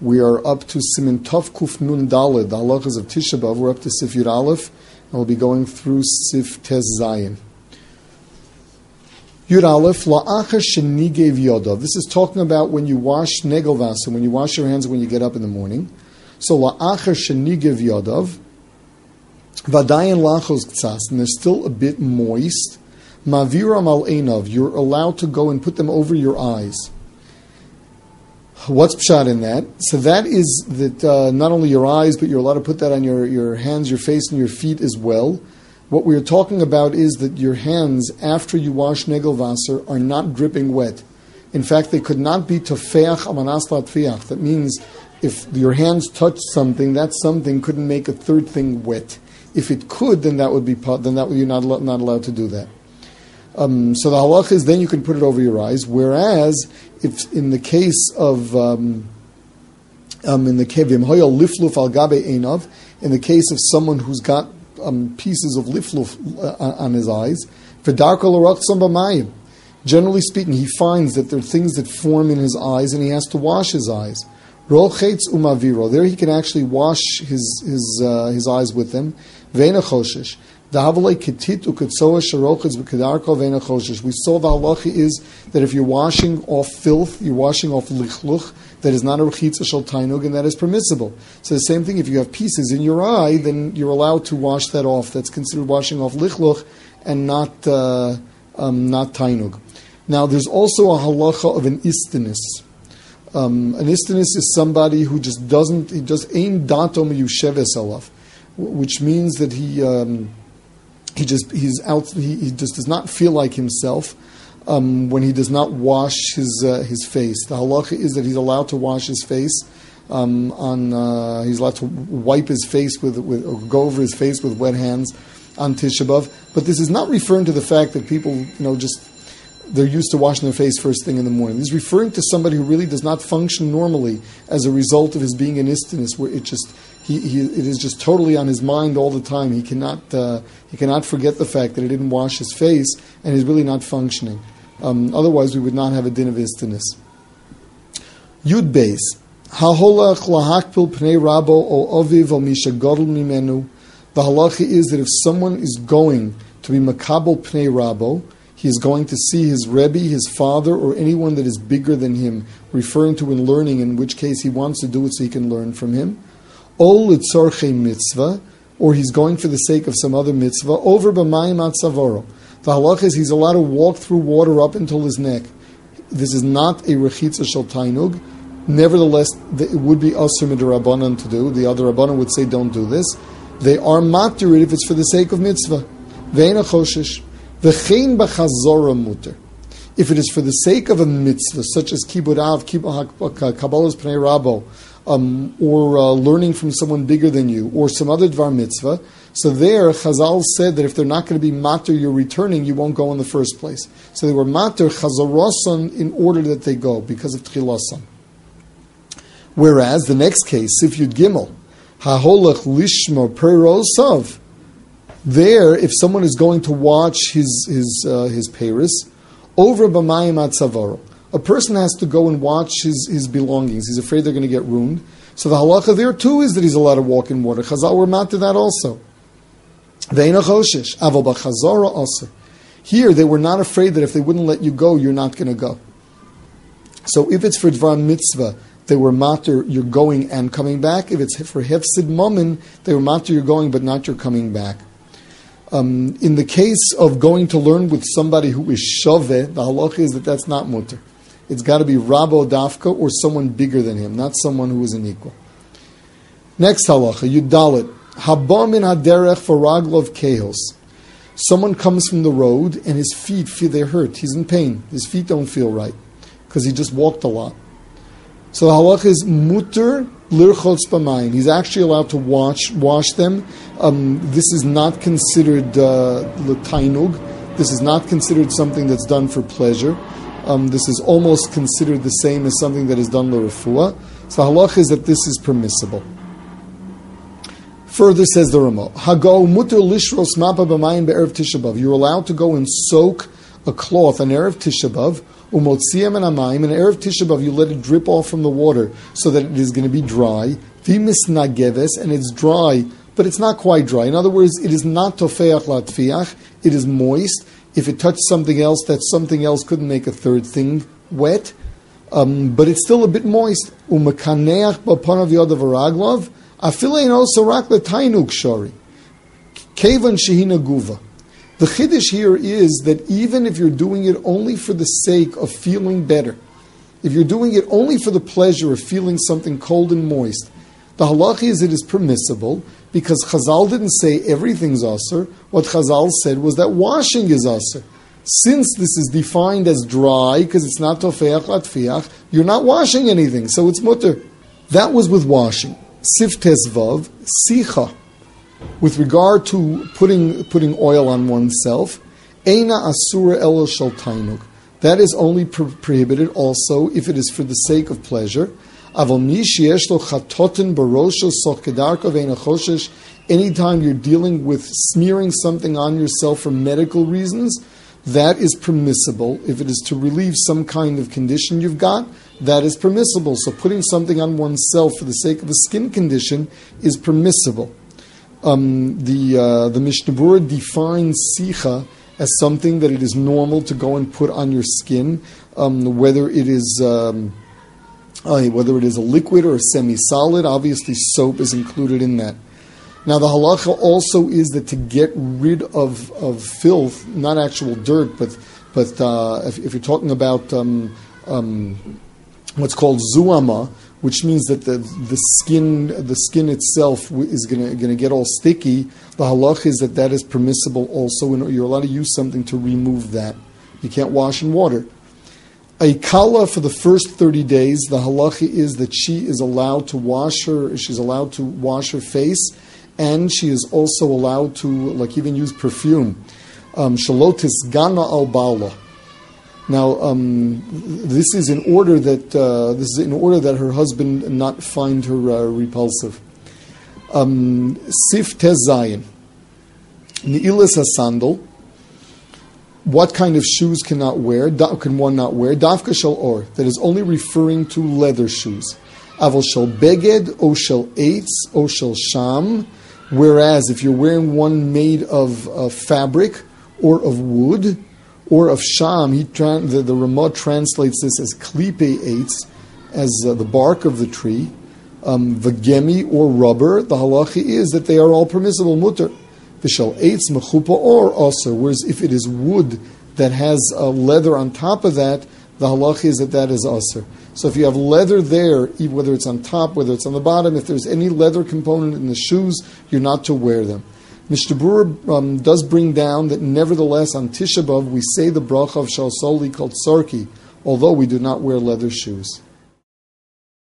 We are up to Siman Tov Kuf Nun Dalid, the halachas of Tisha B'Av. We're up to Sif Yud Aleph, and we'll be going through Sif Tes Zayin. Yud Aleph, La'achar Shenigev Yodov. This is talking about when you wash Negel Vasa, when you wash your hands when you get up in the morning. So La'achar Shenigev Yodov, Vadayan Lachos Ktsas, and they're still a bit moist. Maviram Al you're allowed to go and put them over your eyes. What's pshat in that? So that is that uh, not only your eyes, but you're allowed to put that on your, your hands, your face, and your feet as well. What we're talking about is that your hands, after you wash negelvasser, are not dripping wet. In fact, they could not be tofeach amanaslat tfiach. That means if your hands touch something, that something couldn't make a third thing wet. If it could, then that would be then that you're not not allowed to do that. Um, so the halach is then you can put it over your eyes. Whereas if in the case of um, um, in the kevim hoyal lifluf al gabe einav, in the case of someone who's got um, pieces of lifluf uh, on his eyes, b'mayim. Generally speaking, he finds that there are things that form in his eyes, and he has to wash his eyes. Rolchetz umaviro. There he can actually wash his his uh, his eyes with them. Vena choshesh. We saw the halacha is that if you're washing off filth, you're washing off lichluch, that is not a rechitza shel tainug, and that is permissible. So the same thing, if you have pieces in your eye, then you're allowed to wash that off. That's considered washing off lichluch and not uh, um, not tainug. Now, there's also a halacha of an istinus. Um, an istinus is somebody who just doesn't, he just ain't datom yusheves alav, which means that he. Um, he just he's out. He, he just does not feel like himself um, when he does not wash his uh, his face. The halacha is that he's allowed to wash his face. Um, on uh, he's allowed to wipe his face with, with or go over his face with wet hands on Tisha. But this is not referring to the fact that people you know just they're used to washing their face first thing in the morning. He's referring to somebody who really does not function normally as a result of his being an istinus, where it just he, he, it is just totally on his mind all the time. He cannot, uh, he cannot forget the fact that he didn't wash his face, and he's really not functioning. Um, otherwise, we would not have a din of istinus. Yud Beis. Haholach lahakpil pnei rabo o oviv o misha mimenu. The halacha is that if someone is going to be makabel pnei rabo, he is going to see his rebbe, his father, or anyone that is bigger than him, referring to in learning, in which case he wants to do it so he can learn from him ol litzorche mitzvah, or he's going for the sake of some other mitzvah, over b'mayim atzavoro. The halach is he's allowed to walk through water up until his neck. This is not a rechitza shel tainug. Nevertheless, it would be asur midrabanan to do. The other rabbanon would say, don't do this. They are matir if it's for the sake of mitzvah. Ve'ena choshesh. V'chein b'chazora muter. If it is for the sake of a mitzvah, such as kibud av, kabbalas pnei rabo, um, or uh, learning from someone bigger than you, or some other dvar mitzvah. So there, Chazal said that if they're not going to be matter you're returning, you won't go in the first place. So they were matter chazarosan in order that they go because of tchilasan. Whereas the next case, if you'd gimel, haholach lishma perosav, there, if someone is going to watch his his uh, his paris over b'mayim atzavaro, a person has to go and watch his, his belongings. He's afraid they're going to get ruined. So the halacha there too is that he's allowed to walk in water. Chazal were mad to that also. Here they were not afraid that if they wouldn't let you go, you're not going to go. So if it's for Dvar Mitzvah, they were matter, you're going and coming back. If it's for Hefsid Momin, they were matter, you're going but not you're coming back. Um, in the case of going to learn with somebody who is Shove, the halacha is that that's not mutter. It's got to be Rabo Dafka or someone bigger than him, not someone who is an equal. Next halacha, Yudalit. Haba min haderech for raglov kehos. Someone comes from the road and his feet feel they hurt. He's in pain. His feet don't feel right because he just walked a lot. So the halacha is mutter lirchotz b'mayim. He's actually allowed to wash wash them. Um, this is not considered uh, This is not considered something that's done for pleasure um, this is almost considered the same as something that is done l'refua. So halach is that this is permissible. Further says the Rama, Hago muter lishros mapa b'mayim be'erev tishabav. You're allowed to go and soak a cloth, an erev tishabav, Umotziyam and amayim, and erev Tisha B'av, you let it drip off from the water so that it is going to be dry. Vimis nageves, and it's dry, but it's not quite dry. In other words, it is not tofeach latfiach, it is moist. If it touched something else, that something else couldn't make a third thing wet. Um, but it's still a bit moist. Umakaneach b'panav yodav araglov, also rak tainuk shori. Kevan shehina guva. The chiddush here is that even if you're doing it only for the sake of feeling better, if you're doing it only for the pleasure of feeling something cold and moist, the halacha is it is permissible because Chazal didn't say everything's aser. What Chazal said was that washing is aser. Since this is defined as dry because it's not tofeach latfiach, you're not washing anything, so it's mutter. That was with washing. Siftes vav sicha with regard to putting, putting oil on oneself, Eina Asura El Tainuk. That is only pro- prohibited also if it is for the sake of pleasure. Anytime you're dealing with smearing something on yourself for medical reasons, that is permissible. If it is to relieve some kind of condition you've got, that is permissible. So putting something on oneself for the sake of a skin condition is permissible um, the uh, the Mishnah Berurah defines sicha as something that it is normal to go and put on your skin, um, whether it is um, uh, whether it is a liquid or a semi-solid. Obviously, soap is included in that. Now, the halacha also is that to get rid of, of filth, not actual dirt, but but uh, if, if, you're talking about um, um, what's called zuama, which means that the, the skin the skin itself is going to get all sticky. The halach is that that is permissible also, and you're allowed to use something to remove that. You can't wash in water. A kala for the first 30 days, the halacha is that she is allowed to wash her, she's allowed to wash her face, and she is also allowed to, like, even use perfume. Um, Shalotis gana al bala now, um, this is in order that uh, this is in order that her husband not find her uh, repulsive. Um, Sif Tezayin, Ni'ilis sandal. What kind of shoes cannot wear? Can one not wear? Dafka or that is only referring to leather shoes. Aval shel beged, o shel eitz, o shel sham. Whereas if you're wearing one made of fabric or of wood, or of Sham, he the, the Ramah translates this as klipe eitz, as uh, the bark of the tree, um, vagemi or rubber. The halacha is that they are all permissible mutter. Vishal eitz mechupa or also. Whereas if it is wood that has uh, leather on top of that, the halacha is that that is aser. So if you have leather there, whether it's on top, whether it's on the bottom, if there's any leather component in the shoes, you're not to wear them. Mishnah Berurah um, does bring down that nevertheless on Tisha B'av we say the bracha of Shalsoli called Sarki, although we do not wear leather shoes.